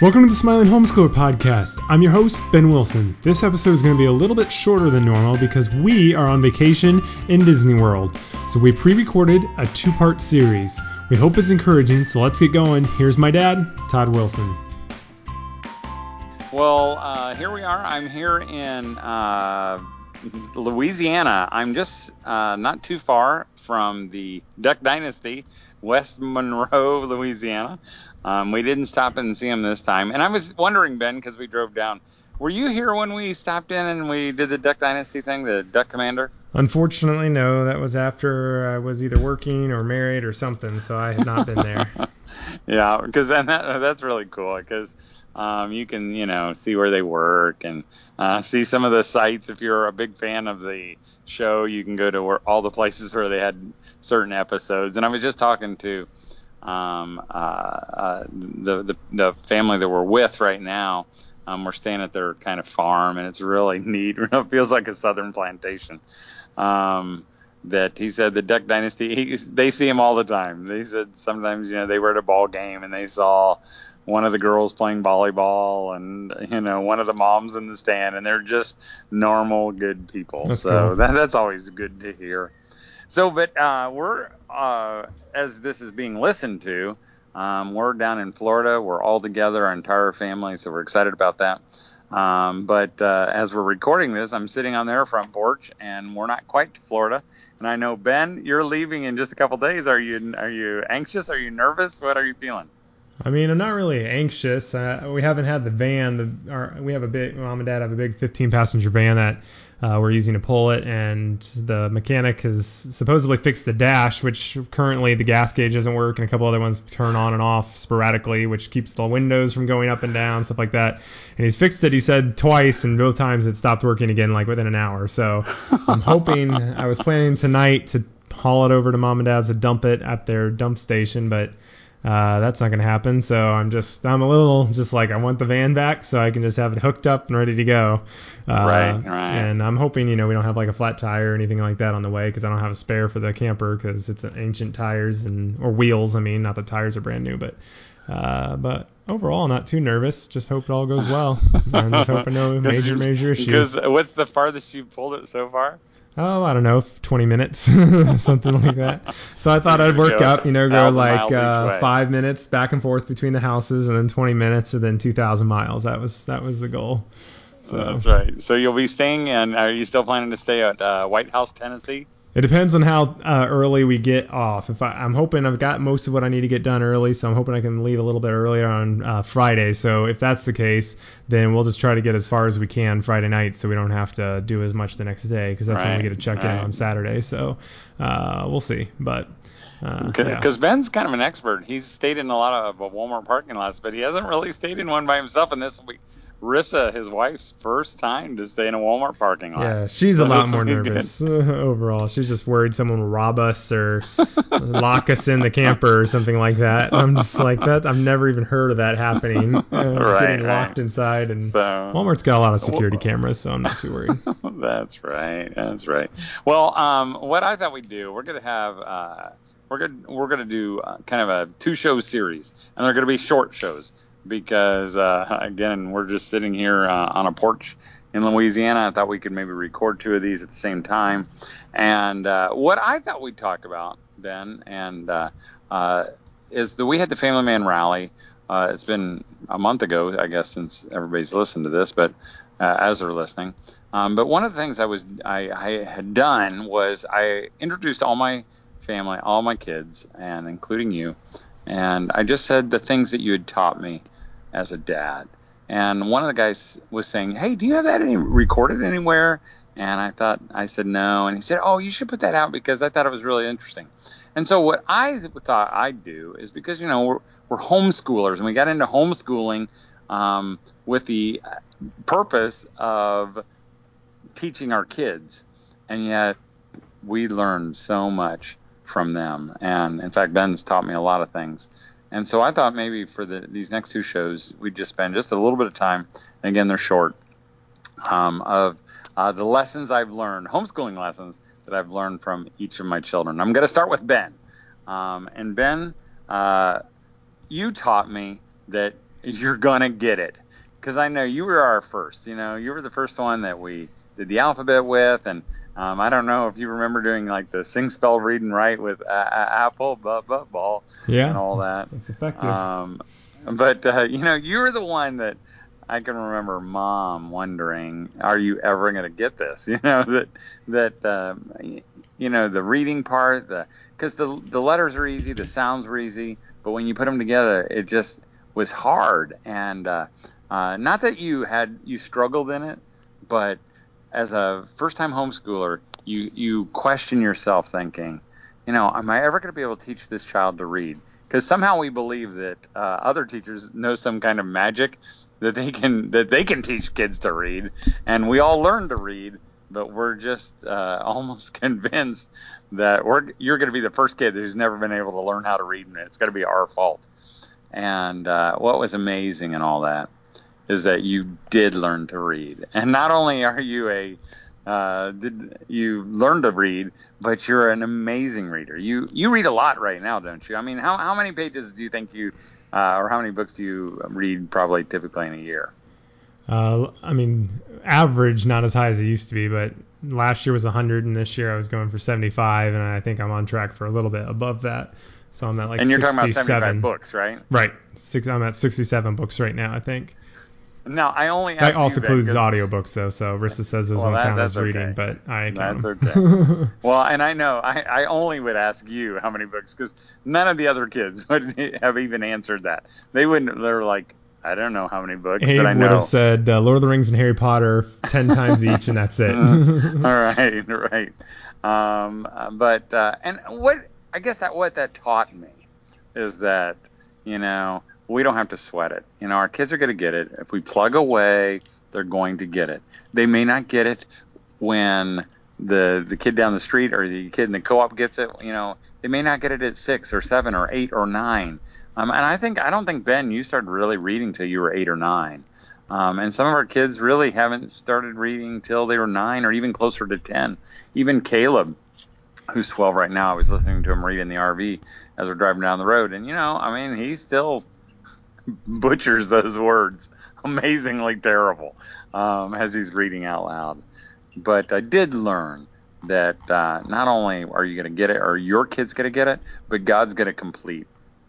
Welcome to the Smiling Homeschooler Podcast. I'm your host, Ben Wilson. This episode is going to be a little bit shorter than normal because we are on vacation in Disney World. So we pre recorded a two part series. We hope it's encouraging, so let's get going. Here's my dad, Todd Wilson. Well, uh, here we are. I'm here in uh, Louisiana. I'm just uh, not too far from the Duck Dynasty, West Monroe, Louisiana. Um, we didn't stop and see him this time. And I was wondering, Ben, because we drove down, were you here when we stopped in and we did the Duck Dynasty thing, the Duck Commander? Unfortunately, no. That was after I was either working or married or something, so I had not been there. yeah, because that, that's really cool because um, you can, you know, see where they work and uh, see some of the sites. If you're a big fan of the show, you can go to where, all the places where they had certain episodes. And I was just talking to um, uh, uh, the, the the family that we're with right now. Um, we're staying at their kind of farm, and it's really neat. it feels like a southern plantation. Um, that he said the Duck Dynasty, he, they see him all the time. They said sometimes, you know, they were at a ball game and they saw one of the girls playing volleyball and you know one of the moms in the stand and they're just normal good people that's so cool. that, that's always good to hear so but uh, we're uh, as this is being listened to um, we're down in florida. We're all together our entire family so we're excited about that. Um, but uh, as we're recording this i'm sitting on their front porch and we're not quite to florida. And i know ben you're leaving in just a couple days. Are you are you anxious? Are you nervous? What are you feeling I mean, I'm not really anxious. Uh, we haven't had the van. The, our, we have a big mom and dad have a big 15 passenger van that uh, we're using to pull it, and the mechanic has supposedly fixed the dash, which currently the gas gauge doesn't work, and a couple other ones turn on and off sporadically, which keeps the windows from going up and down, stuff like that. And he's fixed it. He said twice, and both times it stopped working again, like within an hour. So I'm hoping. I was planning tonight to haul it over to mom and dad's to dump it at their dump station, but uh, that's not going to happen. So I'm just, I'm a little just like, I want the van back so I can just have it hooked up and ready to go. Uh, right, right. And I'm hoping, you know, we don't have like a flat tire or anything like that on the way because I don't have a spare for the camper because it's an ancient tires and, or wheels. I mean, not the tires are brand new, but, uh, but overall, not too nervous. Just hope it all goes well. I'm just hoping no major, major issues. Because what's the farthest you've pulled it so far? Oh, I don't know, 20 minutes, something like that. So I thought I'd work up, you know, go like uh, five minutes back and forth between the houses, and then 20 minutes, and then 2,000 miles. That was that was the goal. So that's right. So you'll be staying, and are you still planning to stay at uh, White House, Tennessee? It depends on how uh, early we get off. If I, am hoping I've got most of what I need to get done early, so I'm hoping I can leave a little bit earlier on uh, Friday. So if that's the case, then we'll just try to get as far as we can Friday night, so we don't have to do as much the next day because that's right, when we get to check right. in on Saturday. So uh, we'll see, but. Because uh, yeah. Ben's kind of an expert. He's stayed in a lot of Walmart parking lots, but he hasn't really stayed in one by himself. And this week, Rissa, his wife's first time to stay in a Walmart parking lot. Yeah, she's so a lot more nervous overall. She's just worried someone will rob us or lock us in the camper or something like that. I'm just like that. I've never even heard of that happening. Uh, right, getting locked right. inside, and so, Walmart's got a lot of security cameras, so I'm not too worried. that's right. That's right. Well, um, what I thought we'd do, we're gonna have. Uh, we're gonna we're gonna do uh, kind of a two show series, and they're gonna be short shows because uh, again, we're just sitting here uh, on a porch in Louisiana. I thought we could maybe record two of these at the same time. And uh, what I thought we'd talk about, Ben, and uh, uh, is that we had the Family Man rally. Uh, it's been a month ago, I guess, since everybody's listened to this, but as they're listening. Um, but one of the things I was I, I had done was I introduced all my family, all my kids, and including you, and I just said the things that you had taught me as a dad. And one of the guys was saying, "Hey, do you have that any, recorded anywhere?" And I thought I said no, and he said, "Oh, you should put that out because I thought it was really interesting." And so what I thought I'd do is because you know we're, we're homeschoolers and we got into homeschooling um, with the purpose of teaching our kids, and yet we learned so much from them. And in fact, Ben's taught me a lot of things. And so I thought maybe for the, these next two shows, we'd just spend just a little bit of time. again, they're short um, of uh, the lessons I've learned, homeschooling lessons that I've learned from each of my children. I'm going to start with Ben. Um, and Ben, uh, you taught me that you're gonna get it because I know you were our first. You know, you were the first one that we did the alphabet with, and um, I don't know if you remember doing like the sing, spell, read, and write with a- a- apple, but but ball, Yeah. and all that. It's effective. Um, but uh, you know, you were the one that I can remember mom wondering, "Are you ever going to get this?" You know that that um, you know the reading part, the because the the letters are easy, the sounds were easy, but when you put them together, it just was hard. And uh, uh, not that you had you struggled in it, but as a first time homeschooler, you you question yourself, thinking, you know, am I ever going to be able to teach this child to read? Because somehow we believe that uh, other teachers know some kind of magic that they can that they can teach kids to read, and we all learn to read, but we're just uh, almost convinced that we're you're going to be the first kid who's never been able to learn how to read, and it's going to be our fault. And uh, what was amazing and all that is that you did learn to read, and not only are you a uh, did you learn to read, but you're an amazing reader. You you read a lot right now, don't you? I mean, how how many pages do you think you uh, or how many books do you read probably typically in a year? Uh, I mean, average not as high as it used to be, but last year was 100, and this year I was going for 75, and I think I'm on track for a little bit above that. So I'm at like and you're 67. talking about 75 books, right? Right. Six, I'm at 67 books right now, I think. Now I only That also includes that audiobooks, though, so Rissa says those Well, don't that- count as that's reading, but I count That's them. Well, and I know I, I only would ask you how many books because none of the other kids would have even answered that. They wouldn't. They're like, I don't know how many books, Abe but I would have said uh, Lord of the Rings and Harry Potter 10 times each, and that's it. All right, right. Um, uh, but uh, and what I guess that what that taught me is that you know we don't have to sweat it. You know, our kids are going to get it if we plug away. They're going to get it. They may not get it when the the kid down the street or the kid in the co-op gets it. You know, they may not get it at six or seven or eight or nine. Um, and I think I don't think Ben, you started really reading till you were eight or nine. Um, and some of our kids really haven't started reading till they were nine or even closer to 10. Even Caleb, who's 12 right now, I was listening to him read in the RV as we're driving down the road. And, you know, I mean, he's still butchers those words amazingly terrible um, as he's reading out loud. But I did learn that uh, not only are you going to get it, or your kid's going to get it, but God's going to complete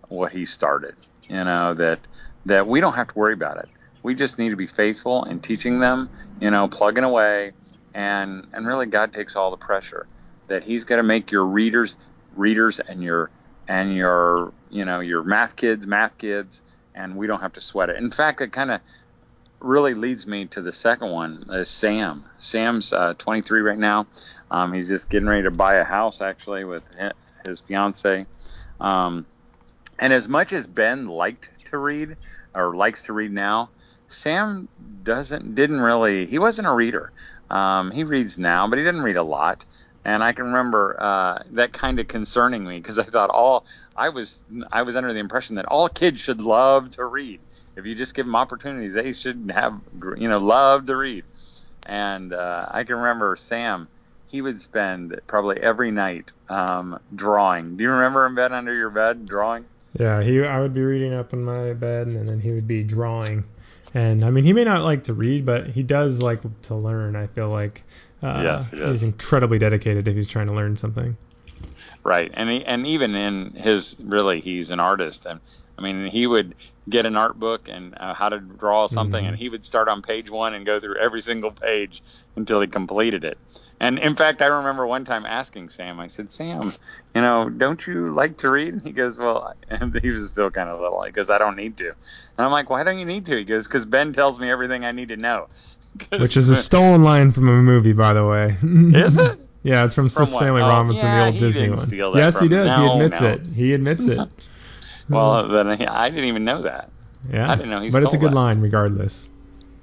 what He started. You know that that we don't have to worry about it. We just need to be faithful in teaching them. You know, plugging away, and and really God takes all the pressure. That He's going to make your readers readers and your and your you know your math kids math kids, and we don't have to sweat it. In fact, it kind of really leads me to the second one is Sam. Sam's uh, 23 right now. Um, he's just getting ready to buy a house actually with his fiance. Um, and as much as Ben liked to read or likes to read now, Sam doesn't didn't really he wasn't a reader. Um, he reads now, but he didn't read a lot. And I can remember uh, that kind of concerning me because I thought all I was I was under the impression that all kids should love to read. If you just give them opportunities, they should have you know love to read. And uh, I can remember Sam. He would spend probably every night um, drawing. Do you remember him bed under your bed drawing? Yeah, he. I would be reading up in my bed, and then he would be drawing. And I mean, he may not like to read, but he does like to learn. I feel like uh, Yes, he's incredibly dedicated if he's trying to learn something. Right, and he, and even in his really, he's an artist, and I mean, he would get an art book and uh, how to draw something, Mhm. and he would start on page one and go through every single page until he completed it. And in fact, I remember one time asking Sam, I said, Sam, you know, don't you like to read? And he goes, well, and he was still kind of little. He goes, I don't need to. And I'm like, why don't you need to? He goes, because Ben tells me everything I need to know. Which is a stolen line from a movie, by the way. Is it? Yeah, it's from, From Swiss? Family Oh, Robinson, yeah, the old Disney one. Yes, he does. he admits no. it. He admits it. Well, then I didn't even know that. yeah, I didn't know he but it's a good that. line regardless.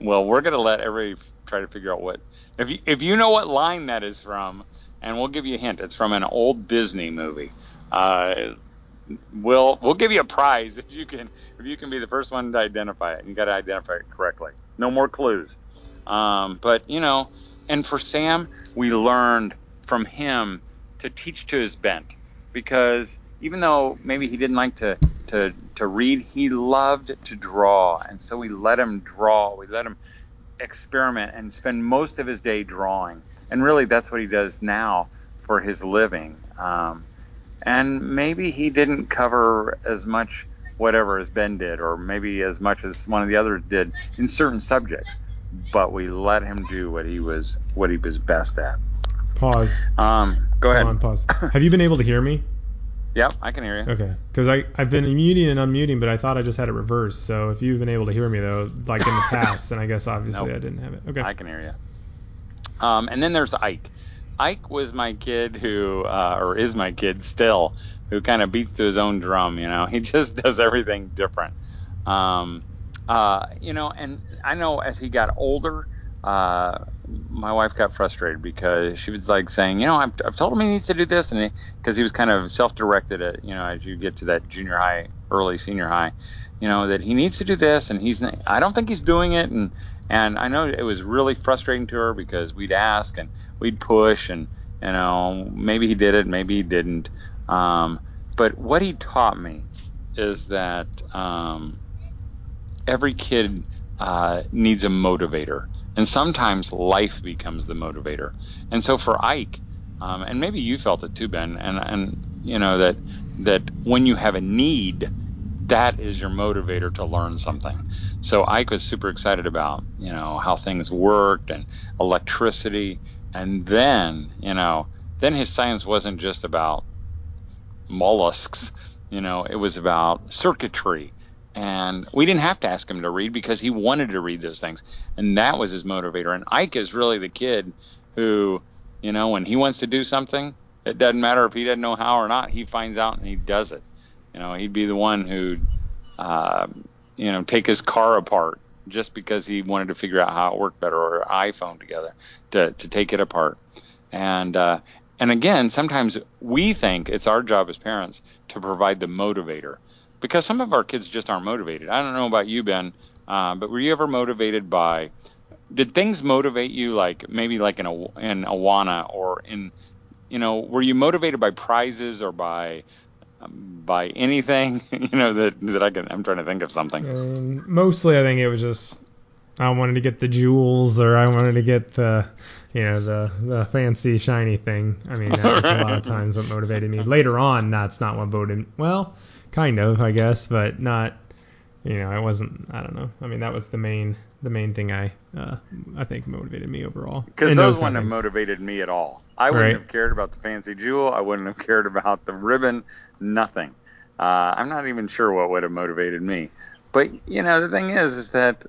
Well, we're gonna let everybody try to figure out what if you if you know what line that is from, and we'll give you a hint. It's from an old Disney movie. Uh, we'll we'll give you a prize if you can if you can be the first one to identify it. You got to identify it correctly. No more clues. Um, but you know, and for Sam, we learned from him to teach to his bent because even though maybe he didn't like to to to read. He loved to draw, and so we let him draw. We let him experiment and spend most of his day drawing. And really, that's what he does now for his living. Um, and maybe he didn't cover as much whatever as Ben did, or maybe as much as one of the others did in certain subjects. But we let him do what he was what he was best at. Pause. Um, go ahead. On, pause. Have you been able to hear me? Yep, I can hear you. Okay, because I I've been muting and unmuting, but I thought I just had it reversed. So if you've been able to hear me though, like in the past, then I guess obviously Nope. I didn't have it. Okay. I can hear you. Um, and then there's Ike. Ike was my kid who, uh, or is my kid still, who kind of beats to his own drum. You know, he just does everything different. Um, uh, you know, and I know as he got older, uh, my wife got frustrated because she was like saying, you know, I've, I've told him he needs to do this, and because he, was kind of self-directed at, you know, as you get to that junior high, early senior high, you know, that he needs to do this, and he's, not, I don't think he's doing it, and and I know it was really frustrating to her because we'd ask and we'd push, and you know, maybe he did it, maybe he didn't. Um, but what he taught me is that um, every kid uh, needs a motivator, and sometimes life becomes the motivator. And so for Ike, um, and maybe you felt it too, Ben, and and you know that that when you have a need, that is your motivator to learn something. So Ike was super excited about you know how things worked and electricity, and then you know then his science wasn't just about mollusks, you know, it was about circuitry. And we didn't have to ask him to read because he wanted to read those things. And that was his motivator. And Ike is really the kid who, you know, when he wants to do something, it doesn't matter if he doesn't know how or not, he finds out and he does it. You know, he'd be the one who'd, uh, you know, take his car apart just because he wanted to figure out how it worked better or iPhone together to, to take it apart. And, uh, and again, sometimes we think it's our job as parents to provide the motivator because some of our kids just aren't motivated. I don't know about you, Ben, uh, but were you ever motivated by? Did things motivate you like maybe like in a in Awana or in, you know, were you motivated by prizes or by um, by anything? you know that that I can. I'm trying to think of something. Um, mostly, I think it was just I wanted to get the jewels, or I wanted to get the, you know, the the fancy shiny thing. I mean, that was a lot of times what motivated me. Later on, that's not what voted. Well, kind of, I guess, but not. You know, I wasn't. I don't know. I mean, that was the main the main thing I uh, I think motivated me overall. Because those wouldn't have motivated me at all. I wouldn't Right. have cared about the fancy jewel. I wouldn't have cared about the ribbon. Nothing. Uh, I'm not even sure what would have motivated me. But you know, the thing is, is that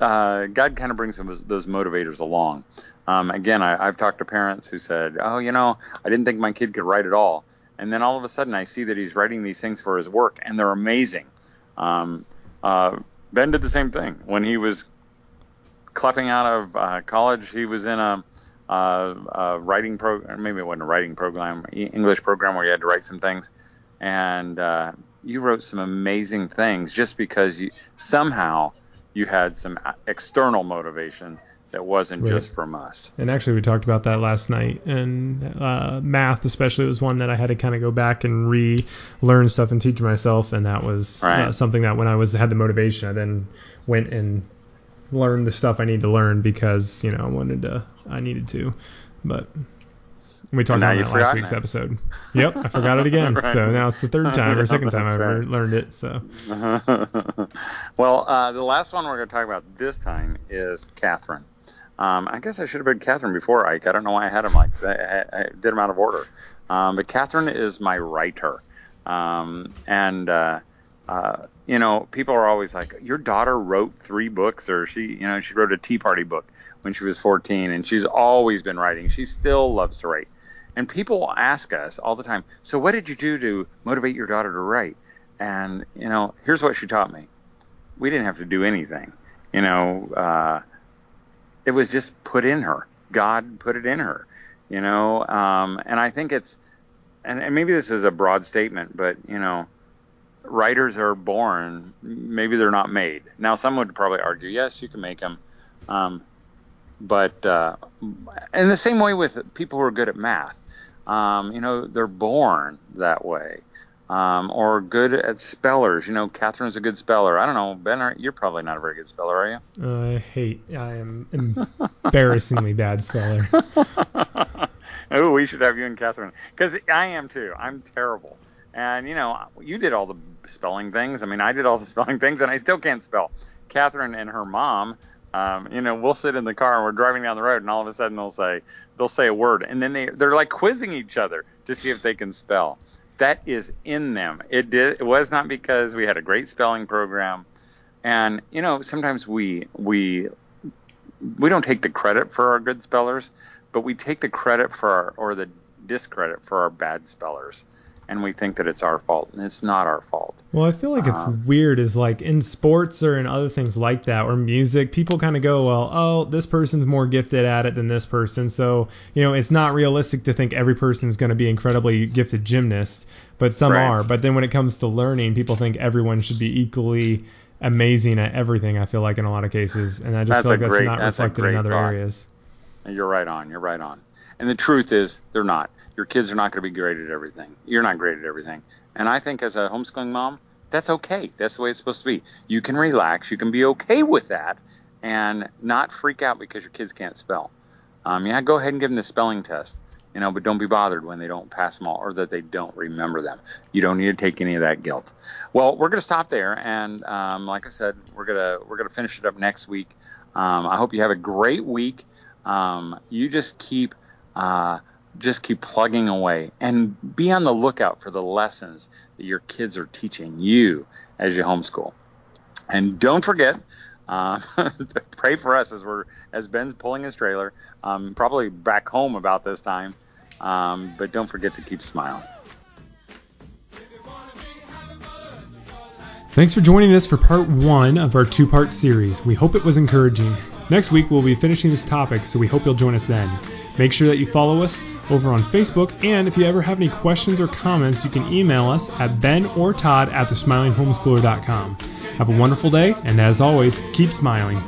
uh, God kind of brings those, those motivators along. Um, again, I, I've talked to parents who said, "Oh, you know, I didn't think my kid could write at all," and then all of a sudden, I see that he's writing these things for his work, and they're amazing. Um, uh, ben did the same thing when he was CLEPing out of uh, college. He was in a, uh, a writing program, maybe it wasn't a writing program, English program where you had to write some things, and uh, you wrote some amazing things just because you somehow you had some uh, external motivation that wasn't Right. just from us. And actually, we talked about that last night. And uh, math, especially, was one that I had to kind of go back and relearn stuff and teach myself. And that was uh, something that when I was had the motivation, I then went and learned the stuff I needed to learn because you know I wanted to, I needed to. But we talked about that last week's episode. Yep, I forgot it again. Right. So now it's the third time or second time I've ever right. learned it. So well, uh, the last one we're going to talk about this time is Catherine. Um, I guess I should have been Catherine before Ike. I don't know why I had him like. I, I did him out of order. Um, but Catherine is my writer. Um, and, uh, uh, you know, people are always like, your daughter wrote three books, or she, you know, she wrote a Tea Party book when she was 14, and she's always been writing. She still loves to write. And people ask us all the time, so what did you do to motivate your daughter to write? And, you know, here's what she taught me. We didn't have to do anything. You know, uh, it was just put in her. God put it in her, you know. Um, and I think it's, and, and maybe this is a broad statement, but, you know, writers are born, maybe they're not made. Now, some would probably argue, yes, you can make them. Um, but, uh, in the same way with people who are good at math, um, you know, they're born that way. Um, or good at spellers. You know, Catherine's a good speller. I don't know, Ben, you're probably not a very good speller, are you? I hate. I am embarrassingly bad speller. oh, we should have you and Catherine because I am too. I'm terrible. And you know, you did all the spelling things. I mean, I did all the spelling things, and I still can't spell. Catherine and her mom, um, you know, we'll sit in the car and we're driving down the road, and all of a sudden they'll say they'll say a word, and then they they're like quizzing each other to see if they can spell. That is in them. It did. It was not because we had a great spelling program, and you know, sometimes we we we don't take the credit for our good spellers, but we take the credit for our or the discredit for our bad spellers and we think that it's our fault and it's not our fault. Well i feel like it's um, weird is like in sports or in other things like that or music people kind of go well oh this person's more gifted at it than this person. So you know it's not realistic to think every person's going to be incredibly gifted gymnast but some right. are. But then when it comes to learning people think everyone should be equally amazing at everything i feel like in a lot of cases and i just that's feel like that's great, not that's reflected in other thought. areas. You're right on you're right on. And the truth is they're not your kids are not going to be great at everything. You're not great at everything. And I think as a homeschooling mom, that's okay. That's the way it's supposed to be. You can relax. You can be okay with that and not freak out because your kids can't spell. Um, yeah, go ahead and give them the spelling test, you know, but don't be bothered when they don't pass them all or that they don't remember them. You don't need to take any of that guilt. Well, we're going to stop there, and um, like I said, we're gonna we're gonna finish it up next week. Um, I hope you have a great week. Um, you just keep. Uh, just keep plugging away and be on the lookout for the lessons that your kids are teaching you as you homeschool. And don't forget, uh, pray for us as we're as Ben's pulling his trailer, um, probably back home about this time. Um, but don't forget to keep smiling. Thanks for joining us for part one of our two part series. We hope it was encouraging. Next week, we'll be finishing this topic, so we hope you'll join us then. Make sure that you follow us over on Facebook, and if you ever have any questions or comments, you can email us at ben or todd at thesmilinghomeschooler.com. Have a wonderful day, and as always, keep smiling.